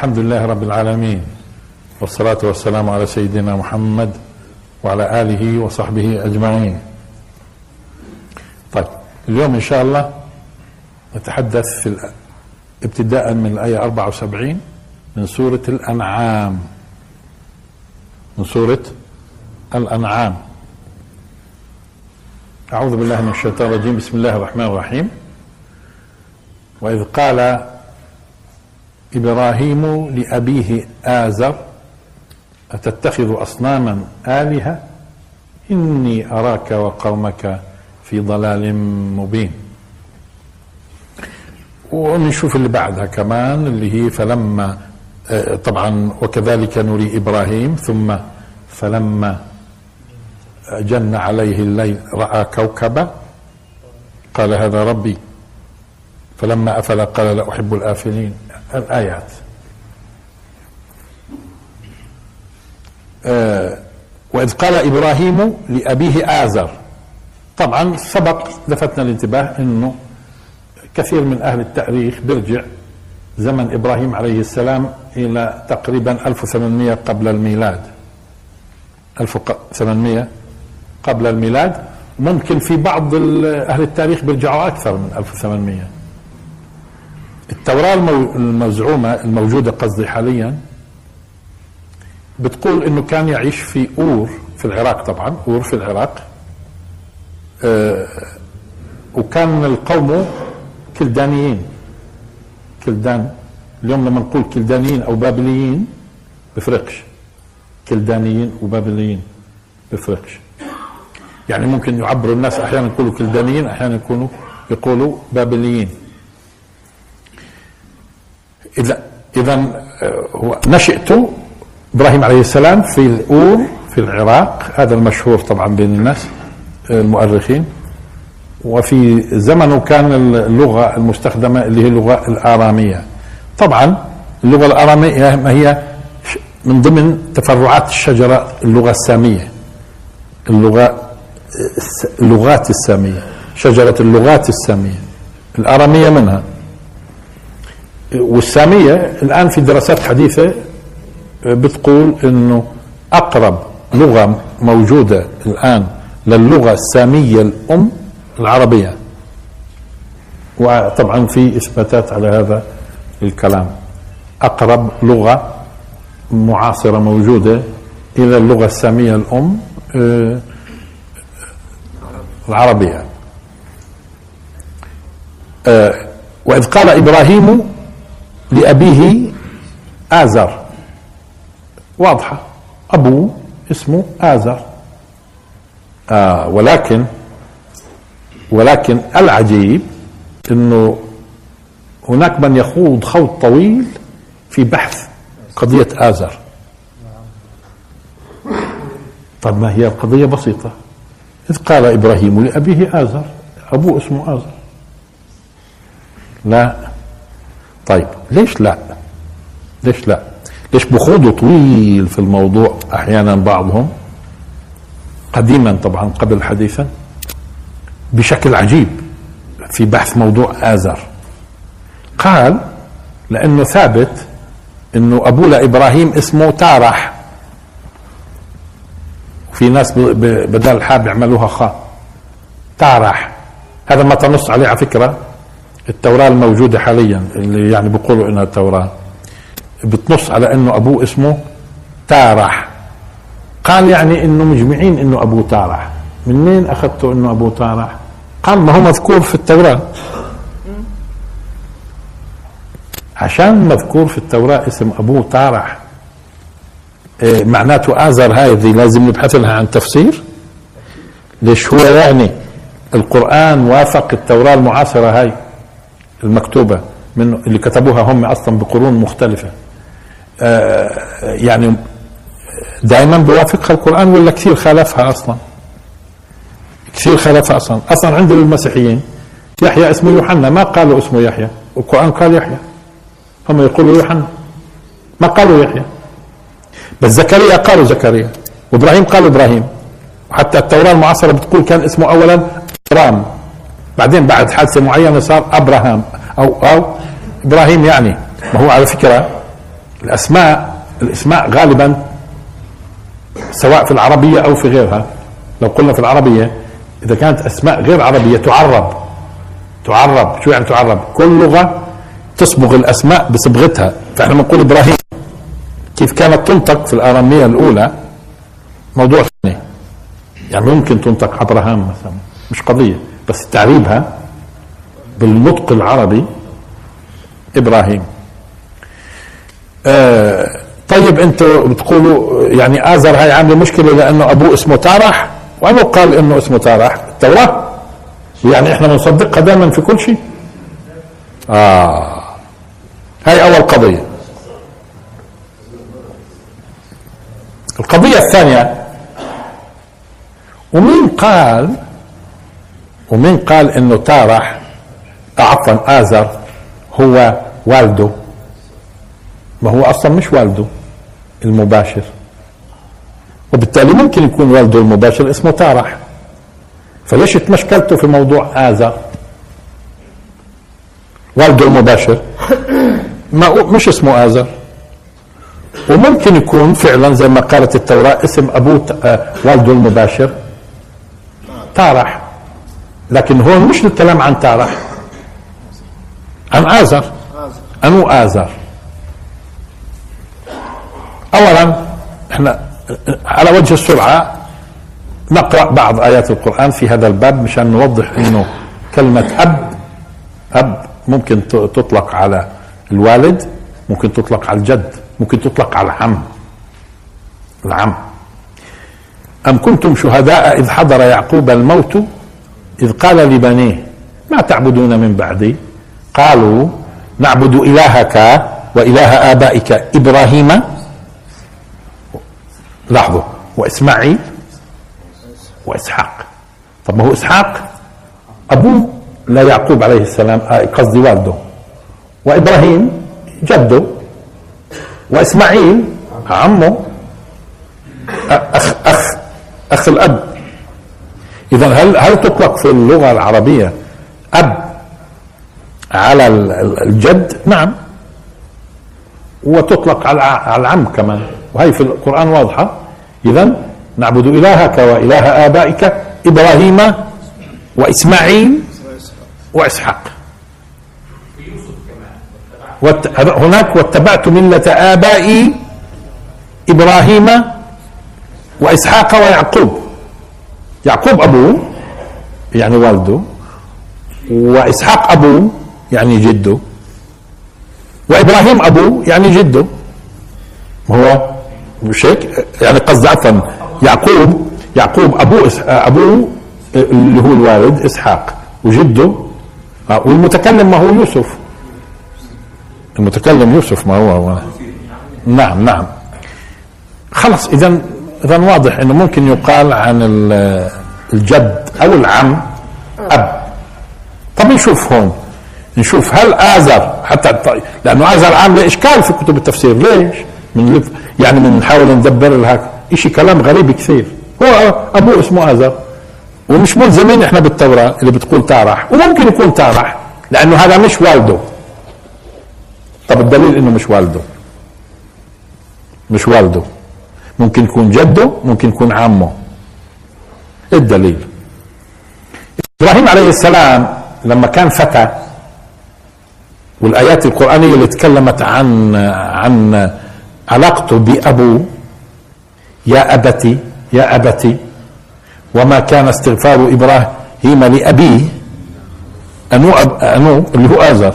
الحمد لله رب العالمين والصلاة والسلام على سيدنا محمد وعلى آله وصحبه أجمعين. طيب اليوم إن شاء الله نتحدث في ابتداء من الآية 74 من سورة الأنعام. من سورة الأنعام. أعوذ بالله من الشيطان الرجيم. بسم الله الرحمن الرحيم. وإذ قال إبراهيم لأبيه آزر أتتخذ أصناما آلهة؟ إني أراك وقومك في ضلال مبين. ونشوف اللي بعدها كمان اللي هي فلما آه، طبعا وكذلك نري إبراهيم ثم فلما جن عليه الليل رأى كوكبا قال هذا ربي فلما أفل قال لا أحب الآفلين. الآيات. آه وإذ قال إبراهيم لأبيه آزر. طبعا سبق لفتنا الانتباه أنه كثير من أهل التأريخ بيرجع زمن إبراهيم عليه السلام إلى تقريبا 1800 قبل الميلاد. 1800 قبل الميلاد. ممكن في بعض أهل التاريخ بيرجعوا أكثر من 1800 التوراة المزعومة الموجودة قصدي حاليا بتقول إنه كان يعيش في أور في العراق طبعا أور في العراق آه وكان القوم كلدانيين كلدان اليوم لما نقول كلدانيين أو بابليين بفرقش. كلدانيين وبابليين بفرقش. يعني ممكن يعبروا الناس أحيانا يقولوا كلدانيين أحيانا يكونوا يقولوا بابليين. اذا اذا آه، هو نشأته إبراهيم عليه السلام في الأور في العراق هذا المشهور طبعا بين الناس آه، المؤرخين. وفي زمنه كان اللغة المستخدمة اللي هي اللغة الآرامية. طبعا اللغة الآرامية ما هي من ضمن تفرعات الشجرة اللغة السامية. اللغة اللغات السامية شجرة اللغات السامية. الآرامية منها. والسامية الآن في دراسات حديثة بتقول أنه أقرب لغة موجودة الآن للغة السامية الأم العربية. وطبعا في إثباتات على هذا الكلام. أقرب لغة معاصرة موجودة إلى اللغة السامية الأم آه، العربية. آه، وإذ قال إبراهيم لأبيه آزر. واضحة. أبوه اسمه آزر. آه ولكن ولكن العجيب أنه هناك من يخوض خوض طويل في بحث قضية آزر. طب ما هي القضية بسيطة. إذ قال إبراهيم لأبيه آزر. أبوه اسمه آزر. لا. طيب ليش لا؟ ليش لا؟ ليش بخوضوا طويل في الموضوع أحيانا بعضهم؟ قديما طبعا قبل حديثا بشكل عجيب في بحث موضوع آزر. قال لأنه ثابت أنه أبوه لإبراهيم اسمه تارح. في ناس بدل الحاء بيعملوها خاء. تارح. هذا ما تنص عليه على فكرة. التوراة الموجودة حاليا اللي يعني بيقولوا إنها التوراة. بتنص على إنه أبوه اسمه تارح. قال يعني إنه مجمعين إنه أبوه تارح. منين اخذته إنه أبوه تارح؟ قال ما هو مذكور في التوراة. عشان مذكور في التوراة اسم أبوه تارح إيه معناته آزر هذه لازم نبحث لها عن تفسير. ليش هو يعني القرآن وافق التوراة المعاصرة هاي؟ المكتوبة من اللي كتبوها هم أصلا بقرون مختلفة. آه، يعني دائما بوافقها القرآن ولا كثير خالفها أصلا؟ كثير خالفها أصلا. أصلا عند المسيحيين يحيى اسمه يوحنا. ما قالوا اسمه يحيى. القرآن قال يحيى. هم يقولوا يوحنا. ما قالوا يحيى. بس زكريا قالوا زكريا. وإبراهيم قالوا إبراهيم. وحتى التوراة المعاصرة بتقول كان اسمه اولا رام بعدين بعد حادثة معينة صار أبراهام أو أو إبراهيم يعني ما هو على فكرة الأسماء الأسماء غالبا سواء في العربية أو في غيرها لو قلنا في العربية إذا كانت أسماء غير عربية تعرب تعرب شو يعني تعرب؟ كل لغة تصبغ الأسماء بصبغتها. فإحنا بنقول إبراهيم. كيف كانت تنطق في الأرامية الأولى؟ موضوع ثاني. يعني ممكن تنطق أبراهام مثلا مش قضية. بس تعريبها بالنطق العربي إبراهيم. آه طيب أنتوا بتقولوا يعني آزر هاي عاملة مشكلة لأنه أبوه اسمه تارح وأنه قال إنه اسمه تارح. التوراة؟ يعني إحنا بنصدقها دائما في كل شيء؟ آه. هاي أول قضية. القضية الثانية ومين قال ومين قال إنه تارح عفوا آزر هو والده. ما هو أصلا مش والده المباشر. وبالتالي ممكن يكون والده المباشر اسمه تارح فليش مشكلته في موضوع آزر؟ والده المباشر. ما مش اسمه آزر. وممكن يكون فعلا زي ما قالت التوراة اسم أبوه آه، والده المباشر. تارح لكن هون مش الكلام عن تارح عن آزر أنو آزر أولا إحنا على وجه السرعة نقرأ بعض آيات القرآن في هذا الباب مشان نوضح أنه كلمة أب أب ممكن تطلق على الوالد ممكن تطلق على الجد ممكن تطلق على العم. العم. أم كنتم شهداء إذ حضر يعقوب الموت؟ إذ قال لبنيه ما تعبدون من بعدي؟ قالوا نعبد إلهك وإله آبائك إبراهيم. لاحظوا وإسماعيل وإسحاق. طب ما هو إسحاق؟ أبوه لا يعقوب عليه السلام آه، قصدي والده. وإبراهيم جده. وإسماعيل عمه أخ أخ أخ الأب. إذا هل هل تطلق في اللغة العربية أب على الجد؟ نعم. وتطلق على العم كمان. وهي في القرآن واضحة. إذا نعبد إلهك وإله آبائك إبراهيم وإسماعيل وإسحاق. هناك واتبعت ملة آبائي إبراهيم وإسحاق ويعقوب. يعقوب أبوه يعني والده وإسحاق أبوه يعني جده وإبراهيم أبوه يعني جده. هو مش هيك يعني قصدي عفوا يعقوب يعقوب ابوه أبوه اللي هو الوالد إسحاق وجده والمتكلم ما هو يوسف. المتكلم يوسف ما هو, هو. نعم نعم. خلص اذا اذا واضح إنه ممكن يقال عن الجد أو العم أب. طب نشوف هون. نشوف هل آزر حتى لأنه آزر عامل إشكال في كتب التفسير. ليش؟ من يعني بنحاول ندبر لها شيء كلام غريب كثير. هو أبوه اسمه ازر ومش ملزمين إحنا بالتوراة اللي بتقول تارح. وممكن يكون تارح لأنه هذا مش والده. طب الدليل إنه مش والده. مش والده. ممكن يكون جده ممكن يكون عمه. الدليل. إبراهيم عليه السلام لما كان فتى والآيات القرآنية اللي تكلمت عن عن علاقته بأبوه يا أبتي يا أبتي وما كان استغفار إبراهيم لأبيه أنو, أب أنو؟ اللي هو آزر.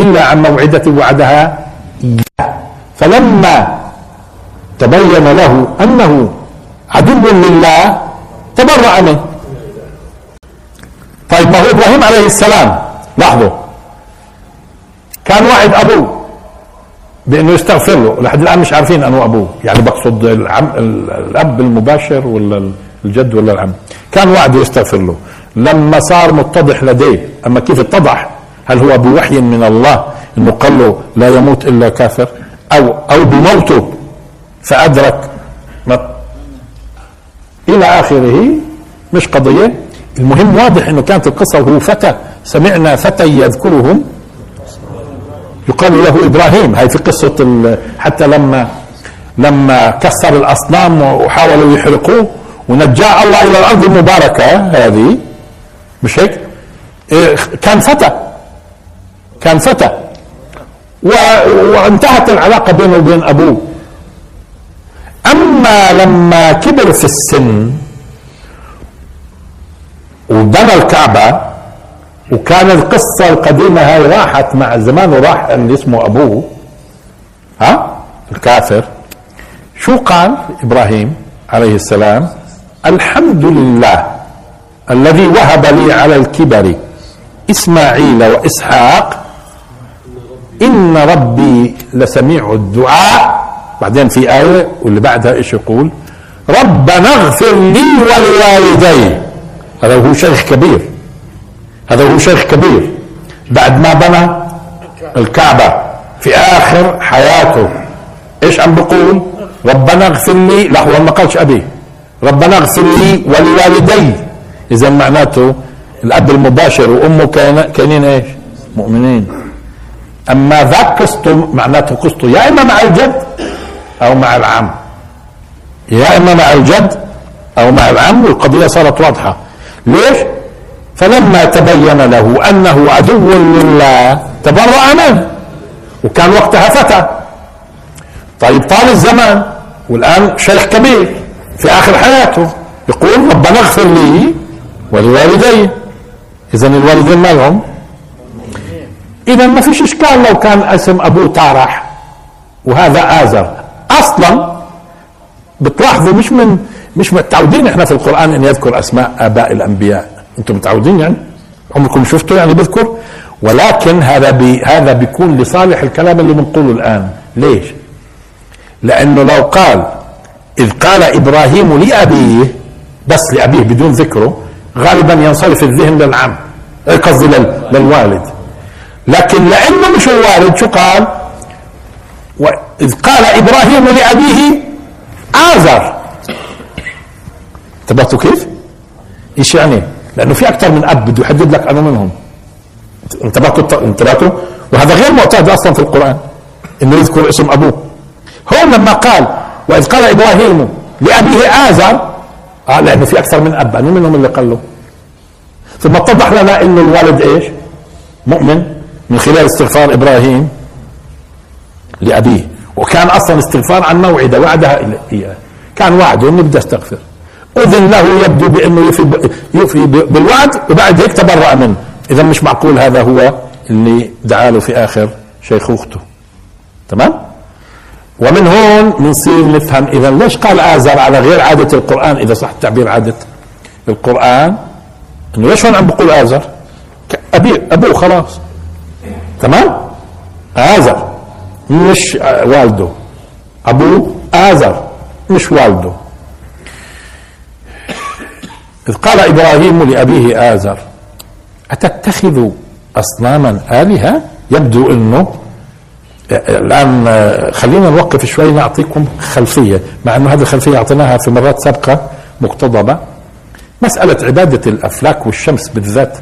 إلا عن موعدة وعدها فلما تبين له أنه عدو لله تبرأ منه طيب ما هو إبراهيم عليه السلام لاحظوا. كان وعد أبوه بإنه يستغفر له لحد الآن مش عارفين انه أبوه يعني بقصد العم الأب المباشر ولا الجد ولا العم. كان وعده يستغفر له. لما صار متضح لديه أما كيف اتضح؟ هل هو بوحي من الله إنه قال له لا يموت إلا كافر؟ أو أو بموته فأدرك ما إلى آخره. مش قضية. المهم واضح إنه كانت القصة وهو فتى. سمعنا فتى يذكرهم. يقال له إبراهيم. هاي في ال- حتى لما لما كسر الأصنام وحاولوا يحرقوه. ونجاه الله إلى الأرض المباركة هذه. مش هيك؟ إيه، كان فتى. كان فتى. وانتهت العلاقة بينه وبين أبوه. أما لما كبر في السن وبنى الكعبة وكان القصة القديمة هاي راحت مع زمان وراح اللي اسمه أبوه ها؟ الكافر. شو قال إبراهيم عليه السلام؟ الحمد لله الذي وهب لي على الكبر إسماعيل وإسحاق إن ربي لسميع الدعاء بعدين في آية واللي بعدها إيش يقول؟ ربنا اغفر لي ولوالدي. هذا هو شيخ كبير. هذا هو شيخ كبير. بعد ما بنى الكعبة في آخر حياته إيش عم بقول؟ ربنا اغفر لي. لا هو ما قالش أبي. ربنا اغفر لي ولوالدي. إذا معناته الأب المباشر وأمه كان كانين إيش؟ مؤمنين. أما ذاك قصته معناته قصته يا إما مع الجد أو مع العم. يا إما مع الجد أو مع العم والقضية صارت واضحة. ليش؟ فلما تبين له أنه عدو لله تبرأ منه وكان وقتها فتى. طيب طال الزمان والآن شيخ كبير في آخر حياته. يقول ربنا اغفر لي ولوالدي. اذا الوالدين مالهم اذا ما فيش إشكال لو كان اسم ابوه طارح وهذا آزر. أصلا بتلاحظوا مش من مش متعودين إحنا في القرآن إن يذكر أسماء آباء الأنبياء. أنتم متعودين يعني؟ عمركم شفتوا يعني بذكر؟ ولكن هذا بي هذا بيكون لصالح الكلام اللي بنقوله الآن. ليش؟ لأنه لو قال إذ قال إبراهيم لأبيه بس لأبيه بدون ذكره غالبا ينصرف الذهن للعم قصدي لل- للوالد. لكن لأنه مش الوالد شو قال؟ وإذ قال إبراهيم لأبيه آزر انتبهتوا كيف؟ إيش يعني؟ لأنه في أكثر من أب بده يحدد لك انه منهم انتبهتوا انتبهتوا؟ وهذا غير معتاد أصلا في القرآن إنه يذكر اسم أبوه هون لما قال وإذ قال إبراهيم لأبيه آزر آه لأنه في أكثر من أب انه منهم اللي قال له ثم اتضح لنا إنه الوالد إيش؟ مؤمن من خلال استغفار إبراهيم لأبيه. وكان أصلا استغفار عن موعدة وعدها إياه. كان وعده انه بدي استغفر أذن له يبدو بأنه يفي, يفي بالوعد وبعد هيك تبرأ منه. اذا مش معقول هذا هو اللي دعا له في آخر شيخوخته تمام؟ ومن هون بنصير نفهم اذا ليش قال آزر على غير عادة القرآن إذا صح التعبير عادة القرآن إنه ليش هون عم بقول آزر؟ ابي أبوه خلاص. تمام؟ آزر. مش والده. ابوه ازر مش والده. إذ قال إبراهيم لأبيه ازر أتتخذ أصناما آلهة؟ يبدو إنه الآن خلينا نوقف شوي نعطيكم خلفية مع إنه هذه الخلفية أعطيناها في مرات سابقة مقتضبة. مسألة عبادة الأفلاك والشمس بالذات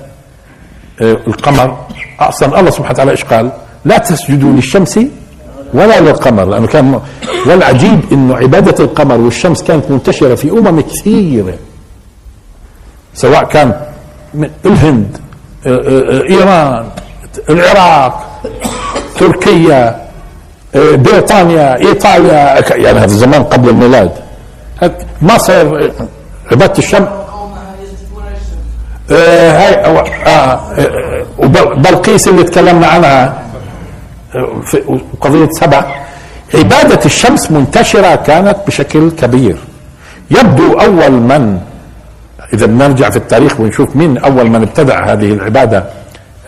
القمر أصلا الله سبحانه وتعالى إيش قال؟ لا تسجدوا للشمس ولا للقمر لأنه كان والعجيب إنه عبادة القمر والشمس كانت منتشرة في أمم كثيرة. سواء كان من الهند إيران العراق تركيا بريطانيا إيطاليا يعني هذا زمان قبل الميلاد. مصر عبادة الشمس. هاي آه وبلقيس اللي تكلمنا عنها. قضية سبع عبادة الشمس منتشرة كانت بشكل كبير. يبدو أول من إذا بنرجع في التاريخ ونشوف مين أول من ابتدع هذه العبادة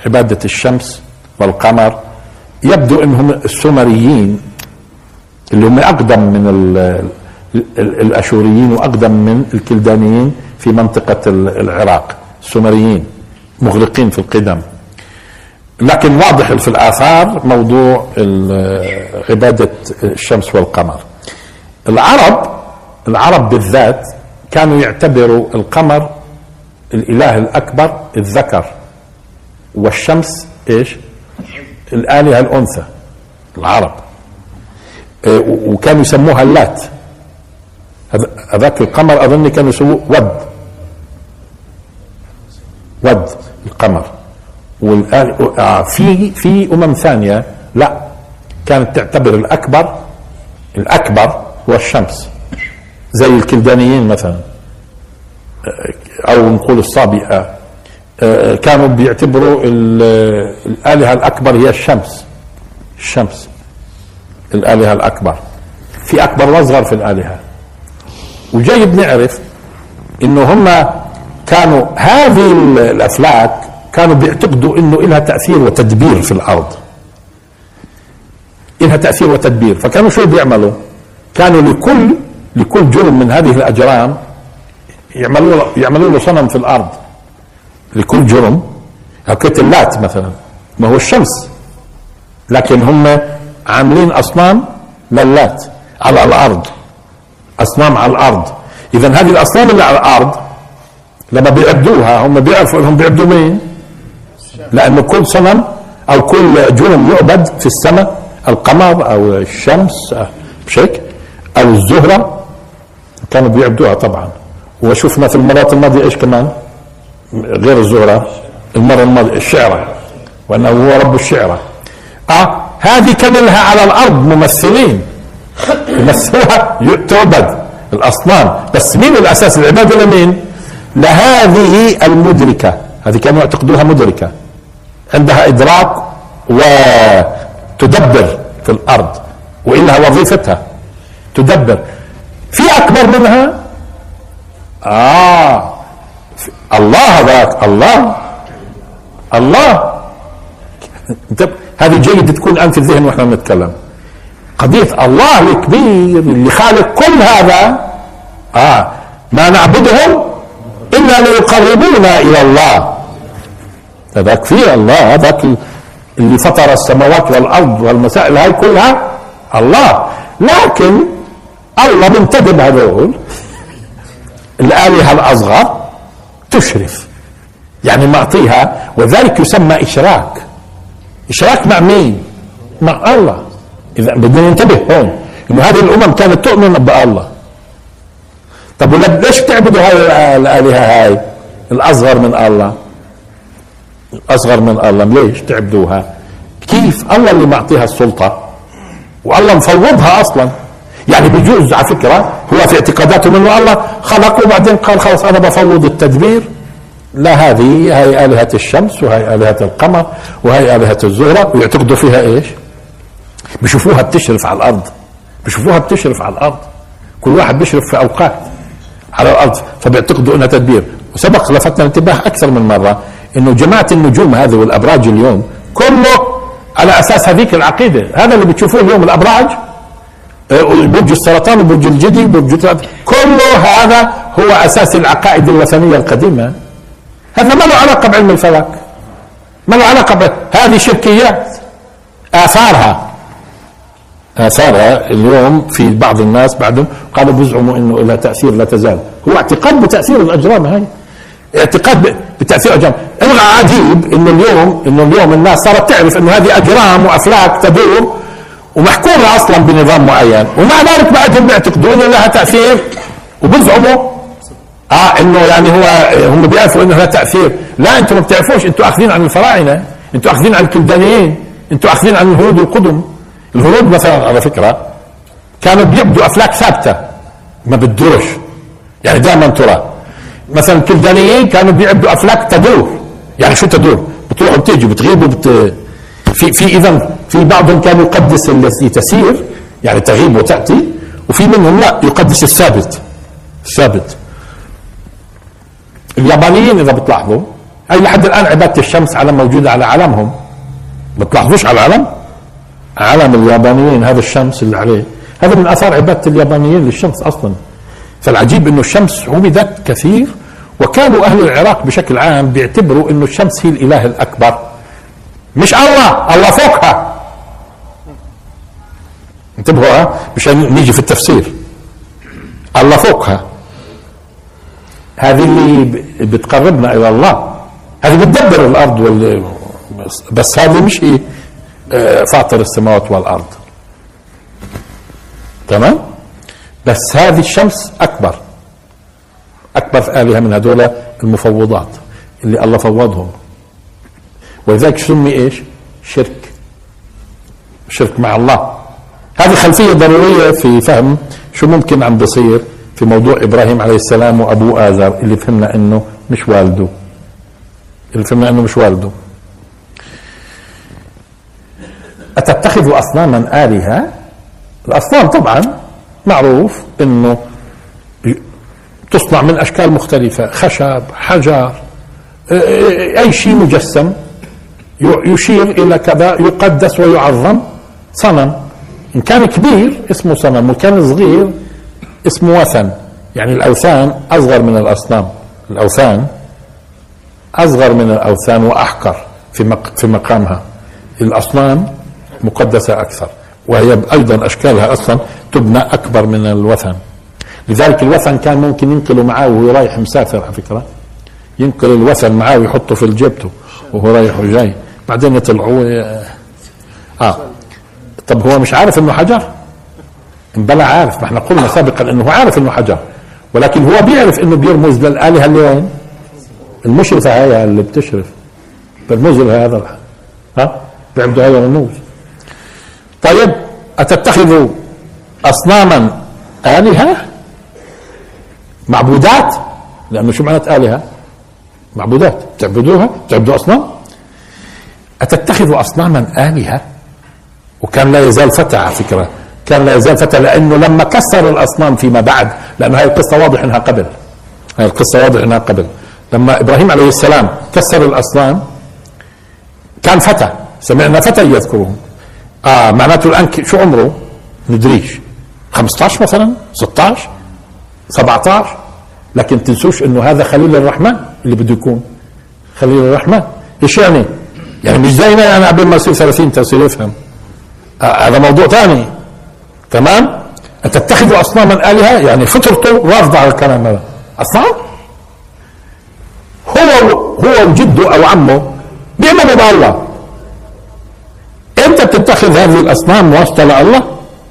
عبادة الشمس والقمر يبدو أنهم السومريين اللي هم أقدم من الأشوريين وأقدم من الكلدانيين في منطقة العراق. السومريين مغرقين في القدم. لكن واضح في الآثار موضوع عبادة الشمس والقمر. العرب العرب بالذات كانوا يعتبروا القمر الإله الأكبر الذكر والشمس إيش؟ الآلهة الأنثى العرب. آه، وكانوا يسموها اللات. هذاك القمر أظن كانوا يسموه ود. ود القمر. في في أمم ثانية لا كانت تعتبر الأكبر الأكبر هو الشمس. زي الكلدانيين مثلا أو نقول الصابئة. آه، كانوا بيعتبروا الآلهة الأكبر هي الشمس. الشمس الآلهة الأكبر. في أكبر وأصغر في الآلهة. وجيد نعرف إنه هم كانوا هذه الأفلاك كانوا بيعتقدوا إنه لها تأثير وتدبير في الأرض. لها تأثير وتدبير. فكانوا شو بيعملوا؟ كانوا لكل لكل جرم من هذه الأجرام يعملوا له يعملوا له صنم في الأرض. لكل جرم. هكيت اللات مثلا. ما هو الشمس. لكن هم عاملين أصنام للات على الأرض. أصنام على الأرض. اذا هذه الأصنام اللي على الأرض لما بيعبدوها هم بيعرفوا إنهم بيعبدوا مين؟ لأنه كل صنم أو كل جرم يعبد في السماء القمر أو الشمس بشكل أو الزهرة كانوا بيعبدوها طبعا. وشفنا في المرات الماضية إيش كمان؟ غير الزهرة المرة الماضية الشعرة وأنه هو رب الشعرة. آه هذه كان لها على الأرض؟ ممثلين. يمثلها تعبد الأصنام. بس مين الأساس؟ العبادة لمين لهذه المدركة. هذه كانوا يعتقدوها مدركة؟ عندها إدراك وتدبر في الأرض وإلها وظيفتها تدبر. في أكبر منها؟ آه الله ذاك الله الله. هذه جيد تكون الان في الذهن وإحنا بنتكلم قضية الله الكبير اللي خالق كل هذا آه ما نعبدهم إلا ليقربونا إلى الله. هذاك في الله هذاك اللي فطر السماوات والأرض والمسائل هاي كلها الله. لكن الله منتدب هذول. الآلهة الأصغر تشرف. يعني معطيها وذلك يسمى إشراك. إشراك مع مين؟ مع الله. إذا بدنا ننتبه هون إنه هذه الأمم كانت تؤمن بالله. طب ليش بتعبدوا هاي الآلهة هاي؟ الأصغر من الله. الأصغر من الله. ليش؟ تعبدوها. كيف؟ الله اللي معطيها السلطة. والله مفوضها أصلا. يعني بيجوز على فكرة هو في اعتقاداته انه الله خلق وبعدين قال خلاص أنا بفوض التدبير. لا هذه هاي آلهة الشمس وهي آلهة القمر وهي آلهة الزهرة. ويعتقدوا فيها إيش؟ بيشوفوها بتشرف على الأرض. بيشوفوها بتشرف على الأرض. كل واحد بيشرف في أوقات على الأرض فبيعتقدوا إنها تدبير. وسبق لفتنا الانتباه أكثر من مرة. إنه جماعة النجوم هذه والأبراج اليوم كله على أساس هذيك العقيدة. هذا اللي بتشوفوه اليوم الأبراج. إيه، برج السرطان وبرج الجدي برج كل هذا هو أساس العقائد الوثنية القديمة. هذا ما له علاقة بعلم الفلك. ما له علاقة ب... هذه شركيات آثارها. آثارها اليوم في بعض الناس بعدهم قالوا بيزعموا إنه لها تأثير لا تزال. هو اعتقاد بتأثير الأجرام هاي. اعتقاد بتأثير الاجرام العجيب انه اليوم انه اليوم الناس صارت تعرف إنه هذه أجرام وافلاك تدور ومحكومة أصلا بنظام معين. ومع ذلك بعدهم بيعتقدوا إنه لها تأثير. وبيزعموا آه إنه يعني هو هم بيعرفوا إنه لها تأثير. لا أنتم ما بتعرفوش. أنتم أخذين عن الفراعنة. أنتم أخذين عن الكلدانيين. أنتم أخذين عن الهنود القدم. الهنود مثلا على فكرة كانوا بيبدوا افلاك ثابتة. ما بتدورش يعني دائما ترى. مثلا الكلدانيين كانوا بيعبدوا أفلاك تدور. يعني شو تدور؟ بتروح وبتيجي بتغيب وبت في في اذا في بعضهم كان يقدس التي تسير يعني تغيب وتأتي وفي منهم لا يقدس الثابت. الثابت. اليابانيين إذا بتلاحظوا اي لحد الآن عبادة الشمس علم موجودة على علمهم بتلاحظوش على العلم علم اليابانيين هذا الشمس اللي عليه. هذا من آثار عبادة اليابانيين للشمس أصلا. فالعجيب إنه الشمس عبدت كثير وكانوا أهل العراق بشكل عام بيعتبروا إنه الشمس هي الإله الأكبر. مش الله الله فوقها. انتبهوا مشان نيجي في التفسير. الله فوقها. هذه اللي بتقربنا إلى الله. هذه بتدبر الأرض وال بس هذه مش هي آه، فاطر السماوات والأرض. تمام؟ بس هذه الشمس أكبر. أكبر آلهة من هذول المفوضات اللي الله فوضهم. ولذلك سمي إيش؟ شرك. شرك مع الله. هذه خلفية ضرورية في فهم شو ممكن عم بصير في موضوع إبراهيم عليه السلام وابوه ازر اللي فهمنا إنه مش والده. اللي فهمنا إنه مش والده. أتتخذ أصناما آلهة؟ الأصنام طبعا معروف أنه تصنع من أشكال مختلفة خشب حجر أي شيء مجسم يشير إلى كذا يقدس ويعظم صنم. إن كان كبير اسمه صنم وإن كان صغير اسمه وثن. يعني الأوثان أصغر من الأصنام. الأوثان أصغر من الأوثان وأحقر في في مقامها. الأصنام مقدسة أكثر وهي أيضا أشكالها أصلا تبنى أكبر من الوثن. لذلك الوثن كان ممكن ينقله معاه وهو رايح مسافر على فكرة. ينقل الوثن معاه ويحطه في جيبته وهو رايح وجاي. بعدين يطلعوه آه. طب هو مش عارف إنه حجر؟ بلا عارف. ما إحنا قلنا سابقا إنه عارف إنه حجر. ولكن هو بيعرف إنه بيرمز للآلهة اللي وين المشرفة هاي اللي بتشرف. بيرمز لها هذا ها؟ بيعبدوا هذا الرموز. طيب أتتخذ أصناما آلهة؟ معبودات. لأنه شو معنات آلهة؟ معبودات. تعبدوها؟ تعبدوا أصنام؟ أتتخذ أصناما آلهة؟ وكان لا يزال فتى على فكرة. كان لا يزال فتى لأنه لما كسر الأصنام فيما بعد لأنه هاي القصة واضح أنها قبل. هاي القصة واضح أنها قبل. لما إبراهيم عليه السلام كسر الأصنام كان فتى. سمعنا فتى يذكرهم. آه معناته الآن شو عمره؟ ندريش. 15 مثلا؟ 16 17 لكن تنسوش إنه هذا خليل الرحمن اللي بده يكون. خليل الرحمن. إيش يعني؟ يعني مش زينا يعني قبل ما يصير 30 تصير يفهم. آه هذا موضوع ثاني. تمام؟ أن تتخذوا أصناما آلهة يعني فطرته رافضه على الكلام هذا. أصنام؟ هو هو وجده أو عمه بيؤمنوا بالله انت بتتخذ هذه الأصنام واسطة لله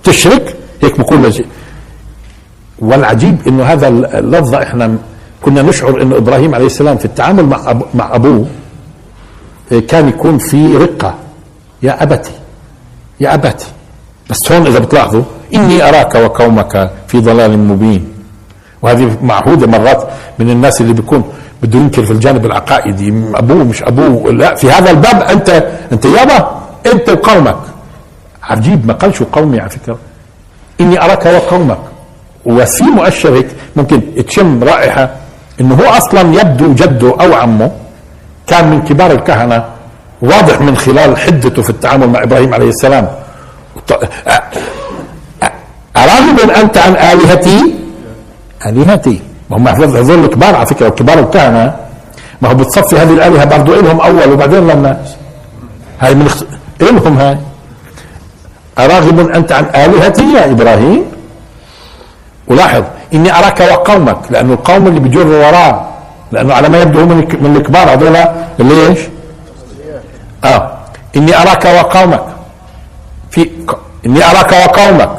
تشرك؟ هيك بكل شيء والعجيب إنه هذا اللفظ إحنا كنا نشعر إنه إبراهيم عليه السلام في التعامل مع أبو مع أبوه إيه، كان يكون في رقة. يا أبتي يا أبتي. بس هون إذا بتلاحظوا إني أراك وقومك في ضلال مبين. وهذه معهودة مرات من الناس اللي بيكون بده ينكر في الجانب العقائدي. أبوه مش أبوه. لا في هذا الباب أنت أنت يابا أنت وقومك. عجيب ما قالش قومي على فكرة. إني أراك وقومك. وفي مؤشر هيك ممكن تشم رائحة إنه هو أصلا يبدو جده أو عمه كان من كبار الكهنة واضح من خلال حدته في التعامل مع إبراهيم عليه السلام. أراغب أنت عن آلهتي؟ آلهتي. ما هم هذول الكبار على فكرة كبار الكهنة. ما هو بتصفي هذه الآلهة برضو إلهم أول وبعدين للناس هاي من إلهم هاي. أراغب أنت عن آلهتي يا إبراهيم؟ ولاحظ إني أراك وقومك لأنه القوم اللي بيجر وراه لأنه على ما يبدو هم من الكبار هذول اللي إيش؟ آه إني أراك وقومك. في إني أراك وقومك.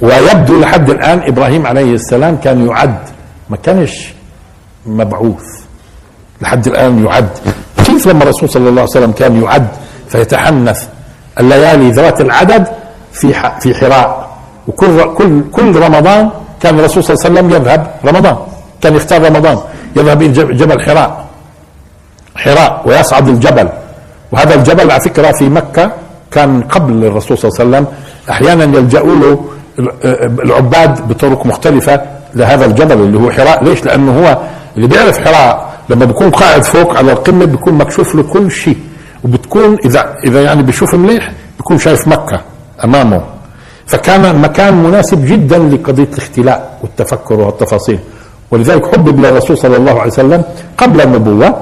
ويبدو لحد الآن إبراهيم عليه السلام كان يعد ما كانش مبعوث. لحد الآن يعد. كيف لما الرسول صلى الله عليه وسلم كان يعد فيتحنث؟ الليالي ذوات العدد في في حراء. وكل كل كل رمضان كان الرسول صلى الله عليه وسلم يذهب رمضان. كان يختار رمضان. يذهب إلى جبل حراء. حراء ويصعد الجبل. وهذا الجبل على فكرة في مكة كان قبل الرسول صلى الله عليه وسلم. أحيانا يلجأوا له العباد بطرق مختلفة لهذا الجبل اللي هو حراء. ليش؟ لأنه هو اللي بيعرف حراء. لما بيكون قاعد فوق على القمة بيكون مكشوف له كل شيء. وبتكون إذا إذا يعني بيشوف مليح بيكون شايف مكة أمامه. فكان مكان مناسب جدا لقضية الاختلاء والتفكر والتفاصيل. ولذلك حبب للرسول صلى الله عليه وسلم قبل النبوة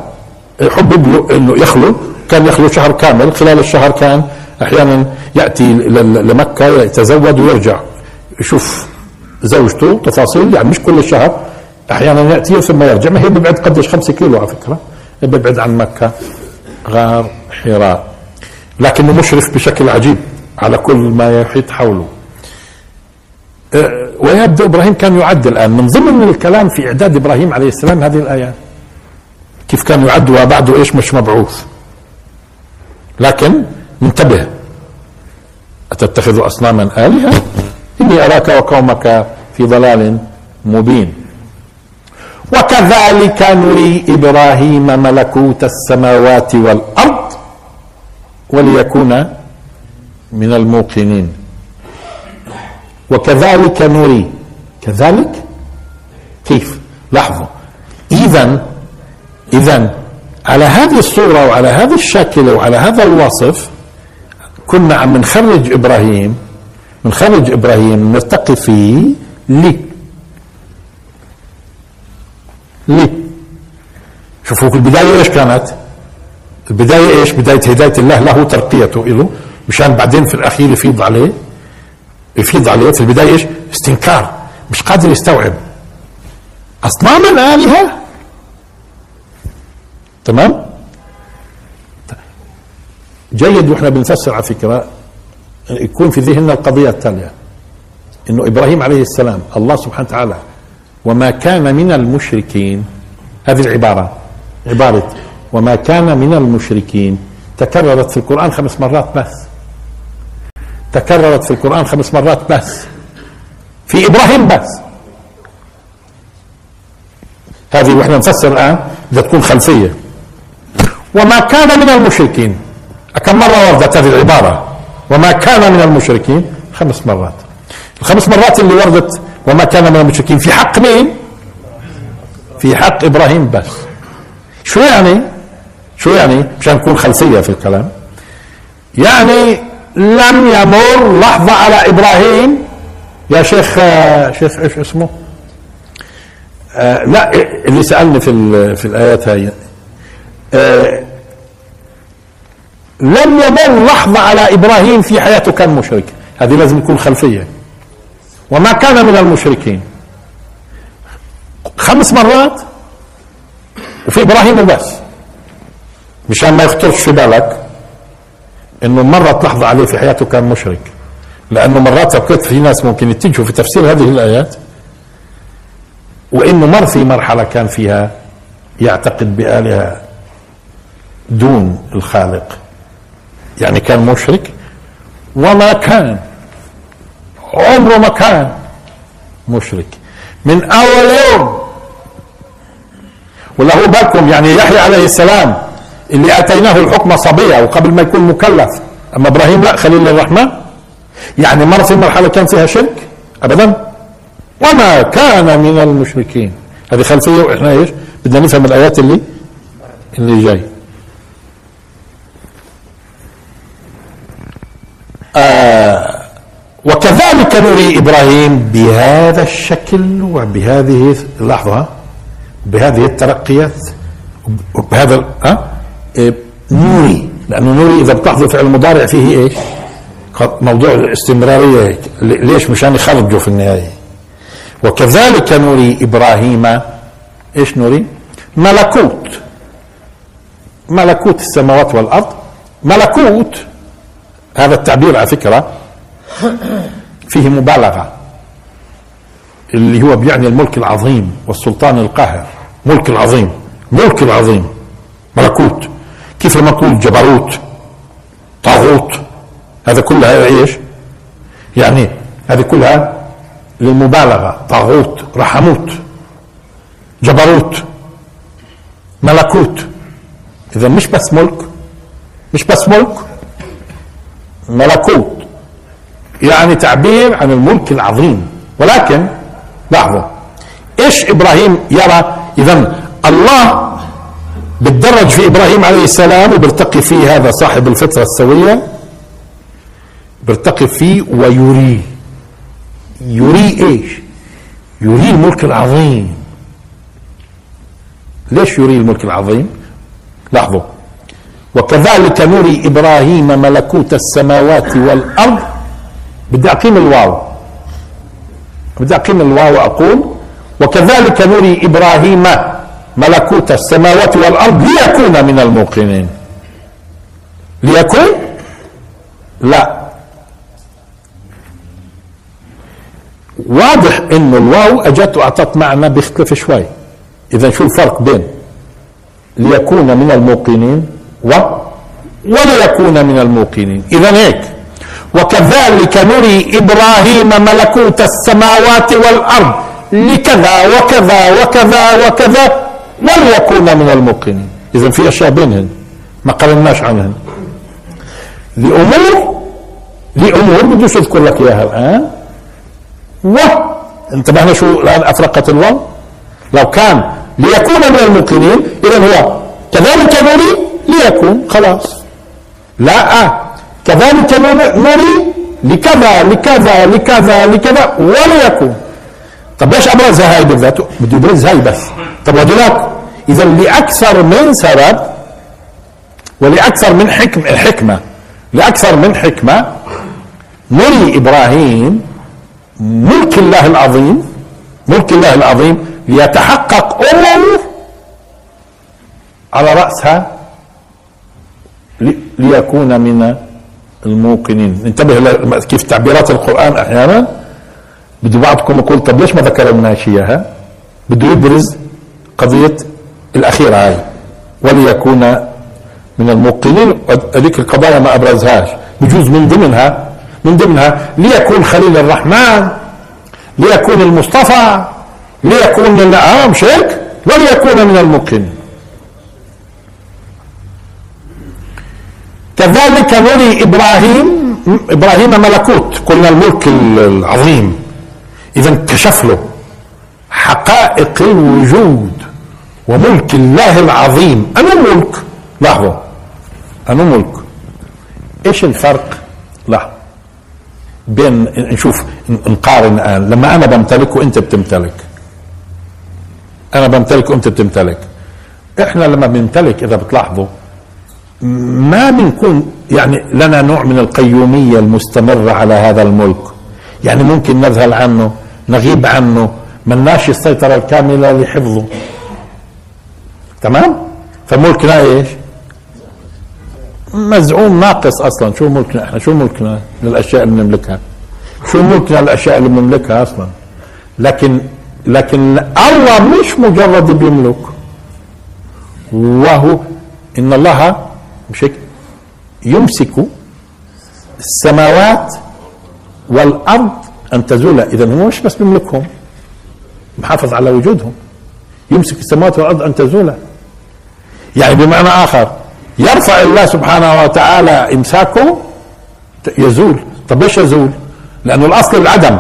حبب له إنه يخلو كان يخلو شهر كامل. خلال الشهر كان أحيانا يأتي لمكة يتزود ويرجع. يشوف زوجته تفاصيل يعني مش كل الشهر. أحيانا يأتي ثم يرجع. ما هي بيبعد قديش؟ 5 كيلو على فكرة. بيبعد عن مكة. غار حراء. لكنه مشرف بشكل عجيب على كل ما يحيط حوله. ويبدو إبراهيم كان يعد الآن. من ضمن الكلام في إعداد إبراهيم عليه السلام هذه الايات كيف كان يعد وبعده إيش مش مبعوث. لكن انتبه. أتتخذ أصناما آلهة؟ إني أراك وقومك في ضلال مبين. وكذلك نري إبراهيم ملكوت السماوات والأرض وليكون من الموقنين. وكذلك نري. كذلك؟ كيف؟ لاحظوا. إذا إذا على هذه الصورة وعلى هذا الشكل وعلى هذا الوصف كنا عم نخرج إبراهيم نخرج إبراهيم نرتقي فيه لي. لي. شوفوا البداية إيش كانت؟ البداية إيش؟ بداية هداية الله له ترقيته له مشان بعدين في الأخير يفيض عليه. يفيض عليه في البداية إيش؟ استنكار. مش قادر يستوعب. أصناما آلهة تمام؟ جيد وإحنا بنفسر على فكرة يكون في ذهننا القضية التالية. إنه إبراهيم عليه السلام الله سبحانه وتعالى وما كان من المشركين هذه العبارة عبارة وما كان من المشركين تكررت في القرآن خمس مرات بس. تكررت في القرآن خمس مرات بس. في إبراهيم بس. هذه وإحنا نفسر الآن بدها تكون خلفية. وما كان من المشركين. كم مرة وردت هذه العبارة؟ وما كان من المشركين خمس مرات. الخمس مرات اللي وردت وما كان من المشركين. في حق مين؟ في حق إبراهيم بس. شو يعني؟ شو يعني؟ مشان نكون خلفية في الكلام. يعني لم يمر لحظة على إبراهيم. يا شيخ شيخ إيش اسمه؟ لا اللي سألني في في الآيات هاي. لم يمر لحظة على إبراهيم في حياته كان مشرك. هذه لازم يكون خلفية. وما كان من المشركين. خمس مرات. وفي إبراهيم بس مشان ما يخطرش في بالك. إنه مرت لحظة عليه في حياته كان مشرك. لأنه مرات بكت في ناس ممكن يتجهوا في تفسير هذه الآيات وإنه مر في مرحلة كان فيها يعتقد بآلهة دون الخالق. يعني كان مشرك وما كان عمره ما كان مشرك. من أول يوم وله بالكم يعني يحيى عليه السلام اللي أتيناه الحكم صبيا وقبل ما يكون مكلف. أما إبراهيم لا خليل الرحمن. يعني مر في مرحلة كان فيها شرك؟ ابدا. وما كان من المشركين. هذه خلفية وإحنا إيش؟ بدنا نفهم الآيات اللي اللي جاي. آه وكذلك نري إبراهيم بهذا الشكل وبهذه لحظة بهذه الترقيات بهذا ها؟ نوري لأنه نوري إذا بتلاحظوا فعل مضارع فيه إيش؟ موضوع الاستمرارية. ليش؟ مشان يخرجوا في النهاية. وكذلك نري إبراهيم. إيش نري؟ ملكوت. ملكوت السماوات والأرض. ملكوت. هذا التعبير على فكرة فيه مبالغة. اللي هو بيعني الملك العظيم والسلطان القاهر. ملك العظيم. ملك العظيم. ملكوت. كيف لما نقول جبروت طاغوت هذا كلها إيش؟ يعني هذه كلها للمبالغة طاغوت رحموت جبروت ملكوت. إذا مش بس ملك مش بس ملك ملكوت. يعني تعبير عن الملك العظيم. ولكن لاحظوا إيش إبراهيم يرى؟ اذا الله بتدرج في إبراهيم عليه السلام وبيرتقي فيه هذا صاحب الفطرة السوية. بيرتقي فيه ويريه يريه إيش؟ يريه الملك العظيم. ليش يريه الملك العظيم؟ لاحظوا. وكذلك نري إبراهيم ملكوت السماوات والأرض. بدي أقيم الواو. بدي أقيم الواو وأقول وكذلك نري إبراهيم ملكوت السماوات والأرض ليكون من الموقنين. ليكون؟ لا. واضح انه الواو أجت وأعطت معنى بيختلف شوي. إذا شو الفرق بين ليكون من الموقنين و وليكون من الموقنين؟ إذا هيك. وكذلك نري إبراهيم ملكوت السماوات والأرض لكذا وكذا وكذا وكذا. وليكون من الموقنين. اذا في أشياء بينهن ما قرناش عنهن. لامور لامور بدوش اذكر لك إياها الآن. و انتبهنا شو الآن أفرقت الواو لو كان ليكون من الموقنين اذا هو كذلك نري ليكون خلاص. لا كذلك نري لكذا لكذا لكذا لكذا وليكون. طب ليش ابرزها هاي بالذات؟ بده يبرز هاي بس. طب وهذولاك إذا لأكثر من سبب ولأكثر من حكم حكمه لأكثر من حكمة نري إبراهيم ملك الله العظيم ملك الله العظيم ليتحقق امور على رأسها ليكون من الموقنين. انتبه كيف تعبيرات القرآن أحيانا؟ بده بعضكم يقول طب ليش ما ذكر لناش إياها؟ بده يبرز قضية الأخيرة هاي وليكون من الموقنين هذيك القضايا ما أبرزهاش. بجوز من ضمنها من ضمنها ليكون خليل الرحمن ليكون المصطفى ليكون آه مش هيك وليكون من الموقنين. كذلك نري إبراهيم إبراهيم ملكوت قلنا الملك العظيم. اذا كشف له حقائق الوجود وملك الله العظيم. أنا ملك. لاحظوا أنا ملك. إيش الفرق؟ لاحظوا بين نشوف نقارن الآن. لما أنا بمتلك وأنت بتمتلك. أنا بمتلك وأنت بتمتلك. إحنا لما بنمتلك إذا بتلاحظوا ما بنكون يعني لنا نوع من القيومية المستمرة على هذا الملك. يعني ممكن نذهل عنه. نغيب عنه. ملناش السيطرة الكاملة لحفظه. تمام؟ فملكنا إيش؟ مزعوم ناقص أصلا. شو ملكنا إحنا؟ شو ملكنا للأشياء اللي بنملكها شو ملكنا للأشياء اللي بنملكها أصلا؟ لكن لكن الله مش مجرد بيملك. وهو إن الله مش يمسك السماوات والأرض أن تزولا اذا هو مش بس بيملكهم محافظ على وجودهم. يمسك السماوات والأرض أن تزولا يعني بمعنى آخر يرفع الله سبحانه وتعالى إمساكه يزول. طب ليش يزول؟ لأنه الأصل العدم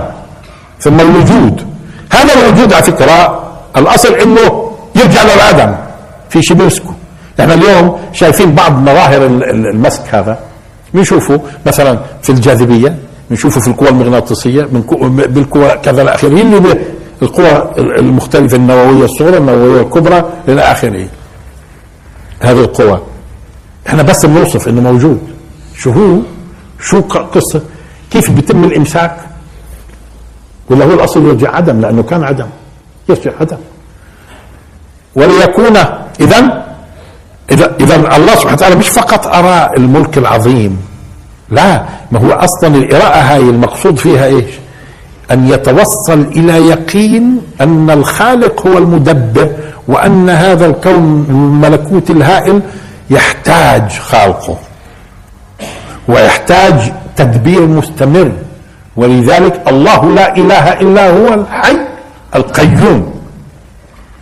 ثم الوجود. هذا الوجود على فكرة الأصل إنه يرجع للعدم في شيء بيمسكه. إحنا اليوم شايفين بعض مظاهر المسك هذا. بنشوفه مثلا في الجاذبية بنشوفه في القوى المغناطيسية بالقوى كذا إلى اخره القوى المختلفة النووية الصغرى النووية الكبرى إلى آخره. هذه القوى. إحنا بس بنوصف إنه موجود. شو هو؟ شو قصة؟ كيف بيتم الإمساك؟ ولا هو الأصل يرجع عدم لأنه كان عدم. يرجع عدم. وليكون اذا اذا إذا الله سبحانه وتعالى مش فقط أرى الملك العظيم. لا ما هو أصلا القراءة هاي المقصود فيها إيش؟ أن يتوصل إلى يقين أن الخالق هو المدبر وأن هذا الكون الملكوت الهائل يحتاج خالقه ويحتاج تدبير مستمر. ولذلك الله لا إله إلا هو الحي القيوم.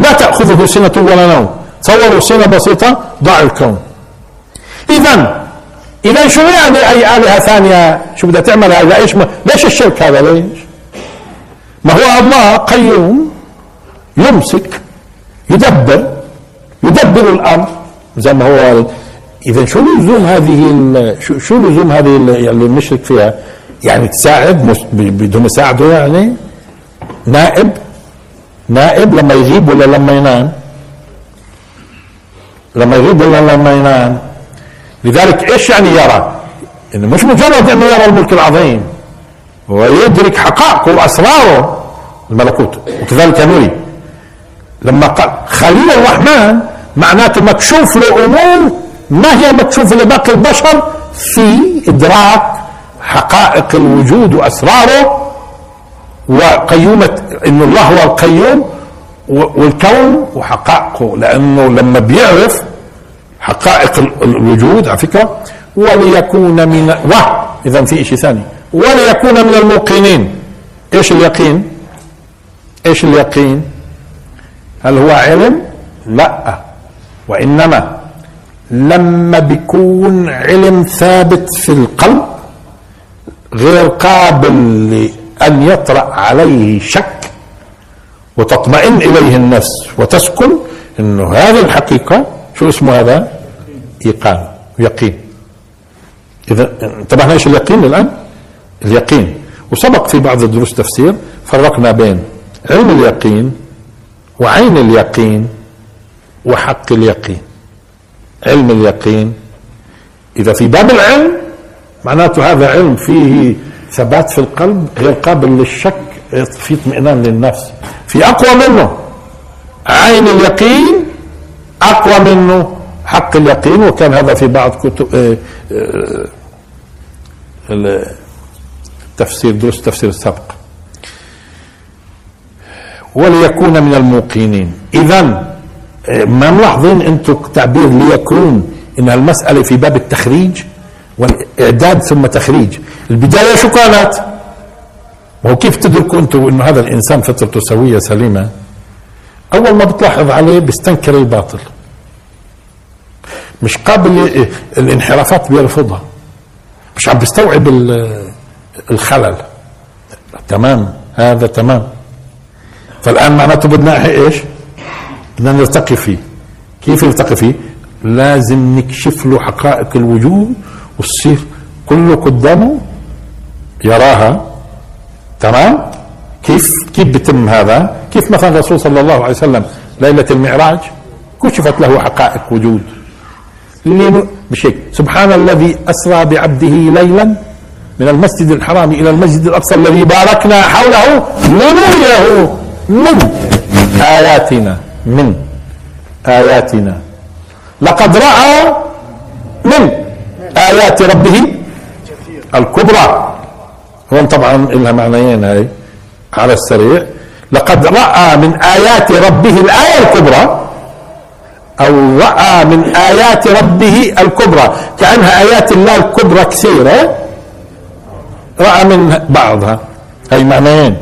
لا تأخذه سنة ولا نوم. تصوروا سنة بسيطة ضاع الكون. اذا إذا شو يعني أي الهه ثانية شو بدها تعمل هذا إيش ليش الشرك هذا؟ ليش؟ ما هو الله قيوم يمسك يدبر يدبر الأمر. زي ما هو إذا شو لزوم هذه شو, شو لزوم هذه اللي المشرك فيها؟ يعني تساعد بدهم يساعده يعني؟ نائب؟ نائب لما يغيب ولا لما ينام؟ لما يغيب ولا لما ينام؟ لذلك إيش يعني يرى؟ إنه مش مجرد أنه يرى الملك العظيم هو يدرك حقائقه وأسراره. الملكوت وكذلك نري لما قال خليل الرحمن معناته مكشوف له امور ما هي مكشوفة لباقي البشر؟ في إدراك حقائق الوجود وأسراره وقيومة إن الله هو القيوم والكون وحقائقه. لأنه لما بيعرف حقائق الوجود على فكرة وليكون من و إذا في شيء ثاني وليكون من الموقنين إيش اليقين؟ إيش اليقين؟ هل هو علم؟ لا وإنما لما بيكون علم ثابت في القلب غير قابل لأن يطرأ عليه شك وتطمئن إليه النفس وتسكن أنه هذه الحقيقة شو اسمه هذا؟ إيقان يقين. إذا انتبهنا إيش اليقين الآن؟ اليقين. وسبق في بعض الدروس تفسير فرقنا بين علم اليقين وعين اليقين وحق اليقين. علم اليقين. إذا في باب العلم معناته هذا علم فيه ثبات في القلب غير قابل للشك في اطمئنان للنفس. في أقوى منه عين اليقين أقوى منه حق اليقين وكان هذا في بعض كتب آه، آه، التفسير دروس التفسير السابق وليكون من الموقنين إذا ما ملاحظين أنتم تعبير ليكون إن المسألة في باب التخريج والإعداد ثم تخريج البداية شو كانت؟ وهو كيف تدركوا أنتم إنه هذا الإنسان فطرته سوية سليمة؟ أول ما بتلاحظ عليه بيستنكر الباطل. مش قابل الانحرافات بيرفضها. مش عم بيستوعب الخلل. تمام هذا تمام. فالآن معناته بدنا إيش؟ بدنا نلتقي فيه. كيف نلتقي فيه؟ لازم نكشف له حقائق الوجود والصير كله قدامه يراها. تمام؟ كيف كيف بتم هذا؟ كيف مثلا الرسول صلى الله عليه وسلم ليلة المعراج كشفت له حقائق وجود. بشيء. سبحان الذي أسرى بعبده ليلا من المسجد الحرام إلى المسجد الأقصى الذي باركنا حوله لنريه من آياتنا. من آياتنا. لقد رأى من آيات ربه الكبرى. هون طبعا لها معنيين هاي. على السريع. لقد رأى من آيات ربه الآية الكبرى أو رأى من آيات ربه الكبرى. كأنها آيات الله الكبرى كثيرة. رأى من بعضها. هي معنيين؟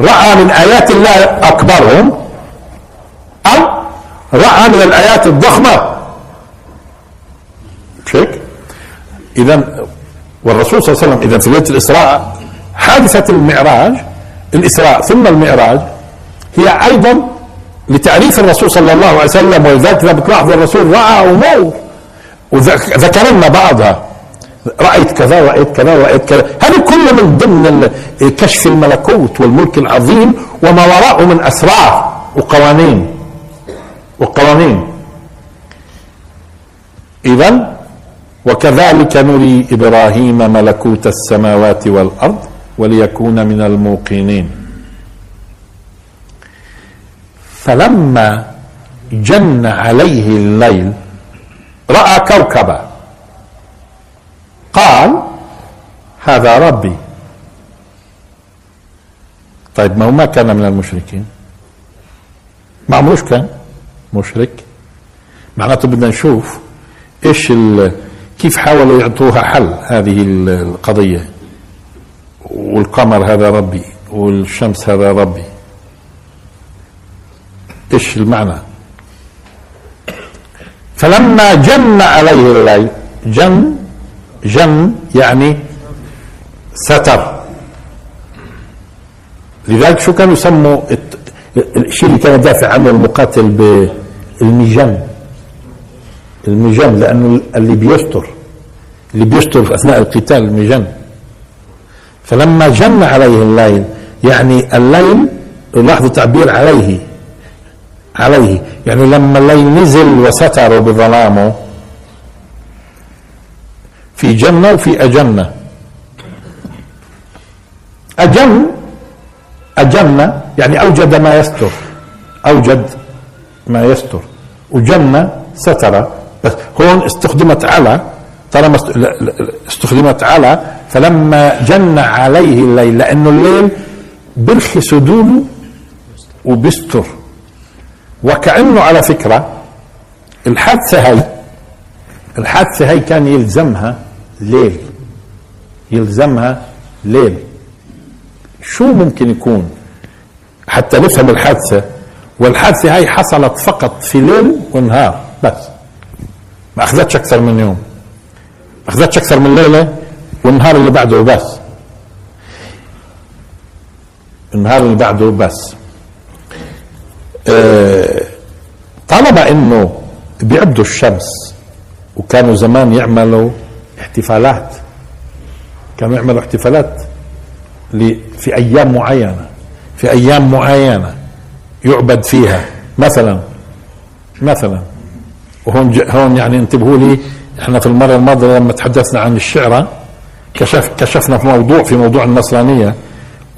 رأى من آيات الله أكبرهم رأى من الآيات الضخمة. مش هيك؟ إذا والرسول صلى الله عليه وسلم إذا في ليلة الإسراء حادثة المعراج الإسراء. ثم المعراج. هي أيضا لتعريف الرسول صلى الله عليه وسلم ولذلك إذا بتلاحظ الرسول رأى أمور وذكر لنا بعضها. رأيت كذا رأيت كذا رأيت كذا. هذا كله من ضمن كشف الملكوت والملك العظيم وما وراءه من أسرار وقوانين. وقوانين. إذا وكذلك نري إبراهيم ملكوت السماوات والأرض. وليكون من الموقنين. فلما جن عليه الليل رأى كوكبا. قال هذا ربي. طيب ما هو ما كان من المشركين؟ ما عمروش كان؟ مشرك. معناته بدنا نشوف إيش كيف حاولوا يعطوها حل هذه القضية. والقمر هذا ربي والشمس هذا ربي. إيش المعنى؟ فلما جن عليه الليل جن جن يعني ستر. لذلك شو كانوا يسموا؟ الشيء اللي كان يدافع عنه المقاتل بالمجن المجن. لأنه اللي بيستر. اللي بيستر في أثناء القتال المجن. فلما جن عليه الليل يعني الليل لاحظوا تعبير عليه عليه يعني لما الليل نزل وستر بظلامه في جنة وفي أجنة. أجن أجن يعني أوجد ما يستر أوجد ما يستر. وجن ستر. بس هون استخدمت على طالما استخدمت على فلما جن عليه الليل لأنه الليل برخي سدوله وبستر. وكأنه على فكرة الحادثة هي الحادثة هي كان يلزمها ليل يلزمها ليل. شو ممكن يكون حتى نفهم الحادثة؟ والحادثة هي حصلت فقط في ليل ونهار بس. ما أخذتش أكثر من يوم. ما أخذتش أكثر من ليلة والنهار اللي بعده بس. النهار اللي بعده بس. آه طالما إنه بيعبدوا الشمس وكانوا زمان يعملوا احتفالات كانوا يعملوا احتفالات في أيام معينة في أيام معينة يعبد فيها. مثلا مثلا وهون هون يعني انتبهوا لي إحنا في المرة الماضية لما تحدثنا عن الشعره كشف كشفنا في موضوع في موضوع النصرانية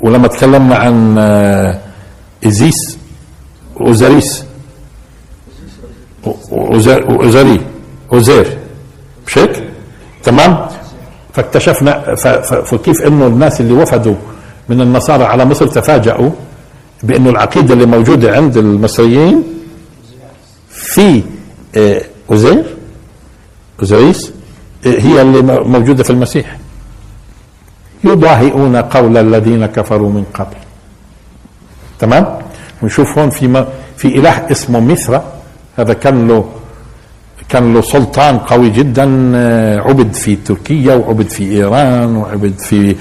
ولما تكلمنا عن آه، إزيس أوزاريس أوزاري أوزير مش هيك؟ تمام؟ فاكتشفنا فكيف إنه الناس اللي وفدوا من النصارى على مصر تفاجأوا بإنه العقيدة اللي موجودة عند المصريين في آه، أوزير اوزيريس آه، هي اللي موجودة في المسيح يضاهئون قول الذين كفروا من قبل. تمام؟ ونشوف هون في في إله اسمه ميثرا هذا كان له كان له سلطان قوي جدا آه، عبد في تركيا وعبد في إيران وعبد في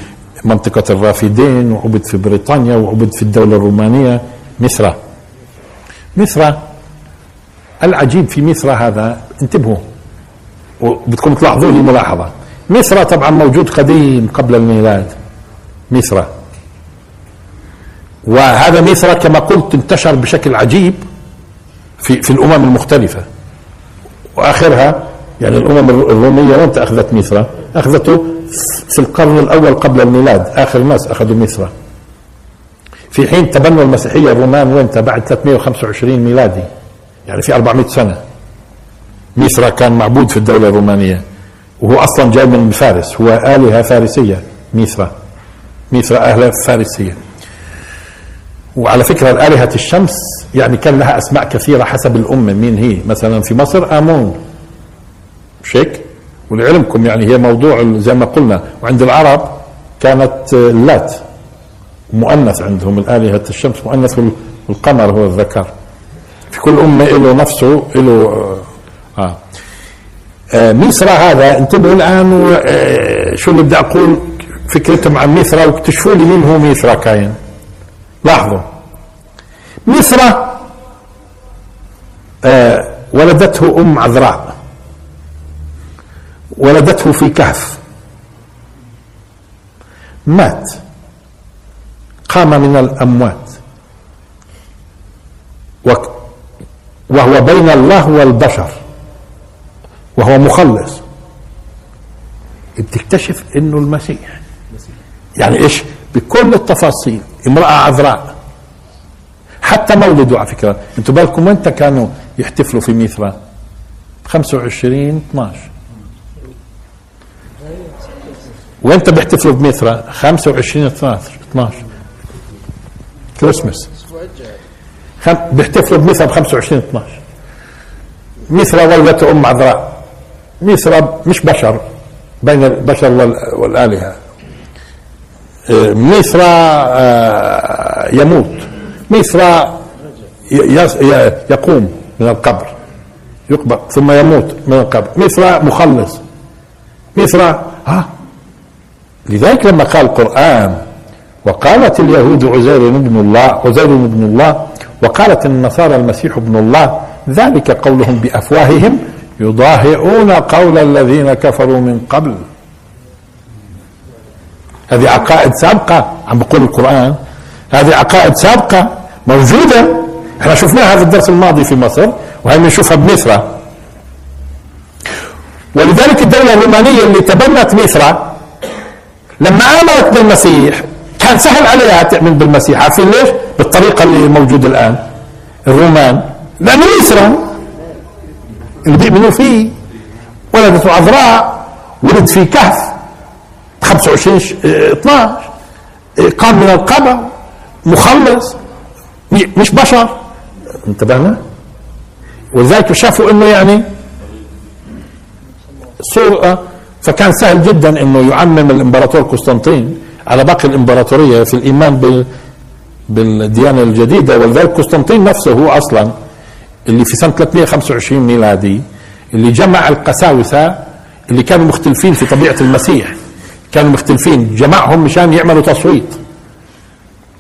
منطقة الرافدين وعبد في بريطانيا وعبد في الدولة الرومانية. مصر. مصر. العجيب في مصر هذا انتبهوا. وبدكم تلاحظوا لي ملاحظة مصر طبعا موجود قديم قبل الميلاد مصر. وهذا مصر كما قلت انتشر بشكل عجيب في في الأمم المختلفة. وآخرها يعني الأمم الرومية وين اخذت مصر؟ أخذته في القرن الأول قبل الميلاد آخر ناس أخذوا مصر. في حين تبنوا المسيحية الرومان وين؟ بعد 325 ميلادي يعني في 400 سنة. مصر كان معبود في الدولة الرومانية. وهو أصلا جاي من فارس هو آلهة فارسية مصر مصر أهل فارسية. وعلى فكرة الآلهة الشمس يعني كان لها أسماء كثيرة حسب الأمة مين هي؟ مثلا في مصر آمون. مش هيك ولعلمكم يعني هي موضوع زي ما قلنا. وعند العرب كانت اللات. مؤنث عندهم الآلهة الشمس مؤنث والقمر هو الذكر. في كل أمة له نفسه له آه. آه ميسرا هذا انتبهوا الآن آه شو اللي بدي أقول؟ فكرتهم عن ميسرا واكتشفوا لي مين هو ميسرا كاين. لاحظوا. ميسرا آه ولدته أم عذراء. ولدته في كهف. مات. قام من الأموات. وهو بين الله والبشر. وهو مخلص. بتكتشف إنه المسيح. يعني إيش؟ بكل التفاصيل. امرأة عذراء. حتى مولده على فكرة. أنتوا بالكم وين كانوا يحتفلوا في ميثرا؟ 25 12 وانت بيحتفلوا بميثرا 25 12 12 كريسماس بيحتفلوا بميثرا ب 25 12 ميثرا ولدته أم عذراء. ميثرا مش بشر بين البشر والآلهة. آه، ميثرا آه، يموت. ميثرا يقوم من القبر. يقبر ثم يموت من القبر. ميثرا مخلص. ميثرا ها لذلك لما قال القرآن وقالت اليهود عزير ابن الله عزير ابن الله وقالت النصارى المسيح ابن الله ذلك قولهم بأفواههم يضاهئون قول الذين كفروا من قبل. هذه عقائد سابقة عم بقول القرآن. هذه عقائد سابقة موجودة. إحنا شفناها في الدرس الماضي في مصر وهي بنشوفها بمصر. ولذلك الدولة الرومانية اللي تبنت مصر لما آمنت بالمسيح كان سهل عليها تؤمن بالمسيح. عارفين ليش؟ بالطريقة اللي موجودة الآن. الرومان. لأنه يسرى اللي بيؤمنوا فيه ولدته عذراء ولد في كهف 25 ش- آه، 12 آه، قام من القبر مخلص مش بشر. انتبهنا؟ ولذلك شافوا إنه يعني صورة فكان سهل جدا إنه يعمم الإمبراطور قسطنطين على باقي الإمبراطورية في الإيمان بال بالديانة الجديدة ولذلك قسطنطين نفسه هو أصلا اللي في سنة 325 ميلادي اللي جمع القساوسة اللي كانوا مختلفين في طبيعة المسيح. كانوا مختلفين. جمعهم مشان يعملوا تصويت.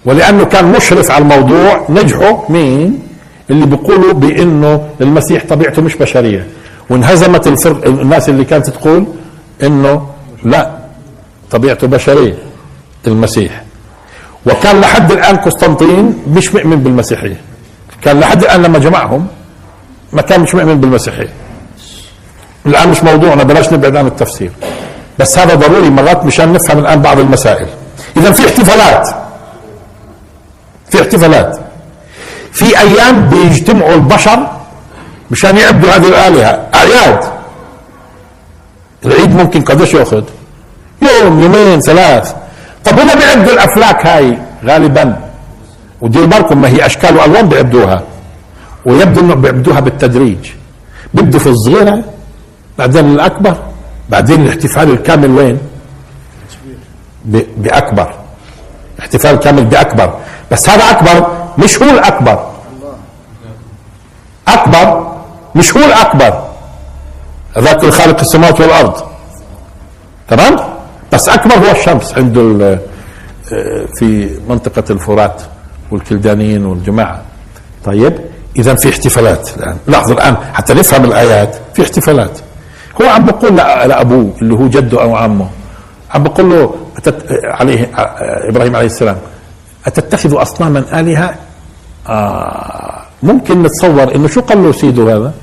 ولأنه كان مشرف على الموضوع نجحوا مين؟ اللي بيقولوا بأنه المسيح طبيعته مش بشرية. وانهزمت الفرق الناس اللي كانت تقول إنه لا طبيعته بشرية المسيح. وكان لحد الآن قسطنطين مش مؤمن بالمسيحية. كان لحد الآن لما جمعهم ما كان مش مؤمن بالمسيحية. الآن مش موضوعنا بلاش نبعد عن التفسير. بس هذا ضروري مرات مشان نفهم الآن بعض المسائل. اذا في احتفالات. في احتفالات. في أيام بيجتمعوا البشر مشان يعبدوا هذه الآلهة. أعياد. العيد ممكن قديش يأخذ؟ يوم يومين ثلاث. طب هنا بيعبدوا الأفلاك هاي غالبا. وديروا بالكم ما هي أشكال وألوان بيعبدوها. ويبدو إنه بيعبدوها بالتدريج. بيبدوا في الصغيرة بعدين الأكبر بعدين الاحتفال الكامل وين؟ بأكبر. احتفال كامل بأكبر. بس هذا أكبر مش هو الأكبر. أكبر مش هو الأكبر. ذاك الخالق السماوات والأرض. تمام؟ بس أكبر هو الشمس عنده ال- آه، في منطقة الفرات والكلدانيين والجماعة. طيب؟ اذا في احتفالات الآن. لاحظوا الآن حتى نفهم الآيات في احتفالات. هو عم بقول لابوه اللي هو جده أو عمه عم بقول له أتت... عليه آه، إبراهيم عليه السلام أتتخذ أصناما آلهة؟ آه ممكن نتصور إنه شو قال له سيده هذا؟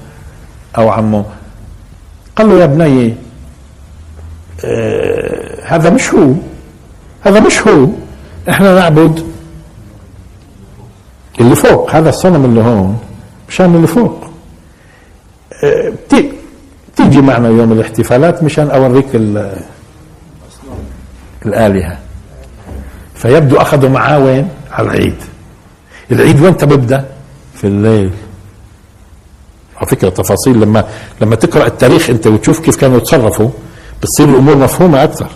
أو عمه؟ قال له يا بني آه هذا مش هو. هذا مش هو. إحنا نعبد اللي فوق هذا الصنم اللي هون مشان اللي فوق. آه تيجي معنا يوم الاحتفالات مشان أوريك ال- الآلهة. فيبدو أخذوا معاه وين؟ على العيد. العيد وين بيبدا في الليل. على فكرة تفاصيل لما لما تقرأ التاريخ أنت وتشوف كيف كانوا يتصرفوا بتصير الأمور مفهومة أكثر.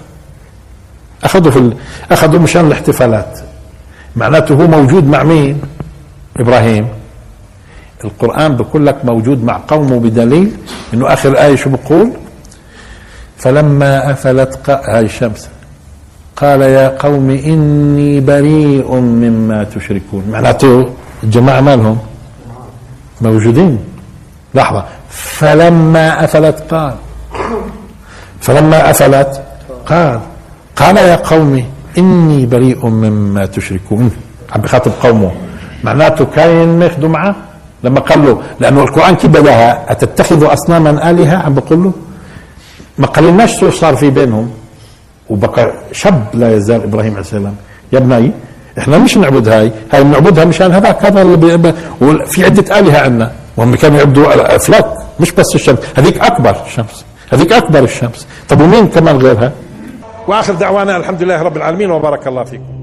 أخذوا في ال... أخذوا مشان الاحتفالات. معناته هو موجود مع مين؟ إبراهيم. القرآن بقول لك موجود مع قومه بدليل إنه آخر آية شو بقول فلما أفلت. هاي الشمس. قال يا قوم إني بريء مما تشركون. معناته الجماعة مالهم موجودين. لحظة. فلما أفلت قال. فلما أفلت قال. قال يا قوم إني بريء مما تشركون. عم بخاطب قومه. معناته كاين ماخذوا معه لما قال له لأنه القرآن كيف بدأها؟ اتتخذوا أصناما آلهة؟ عم بقول له. ما قالناش شو صار في بينهم. وبقى شاب لا يزال إبراهيم عليه السلام. يا بني إحنا مش نعبد هاي. هاي بنعبدها مشان هذاك هذا اللي وفي عدة آلهة عندنا. وهم كانوا يعبدوا أفلاك مش بس الشمس. هذيك أكبر الشمس. هذيك أكبر الشمس. طب ومين كمان غيرها؟ وآخر دعوانا الحمد لله رب العالمين وبارك الله فيكم.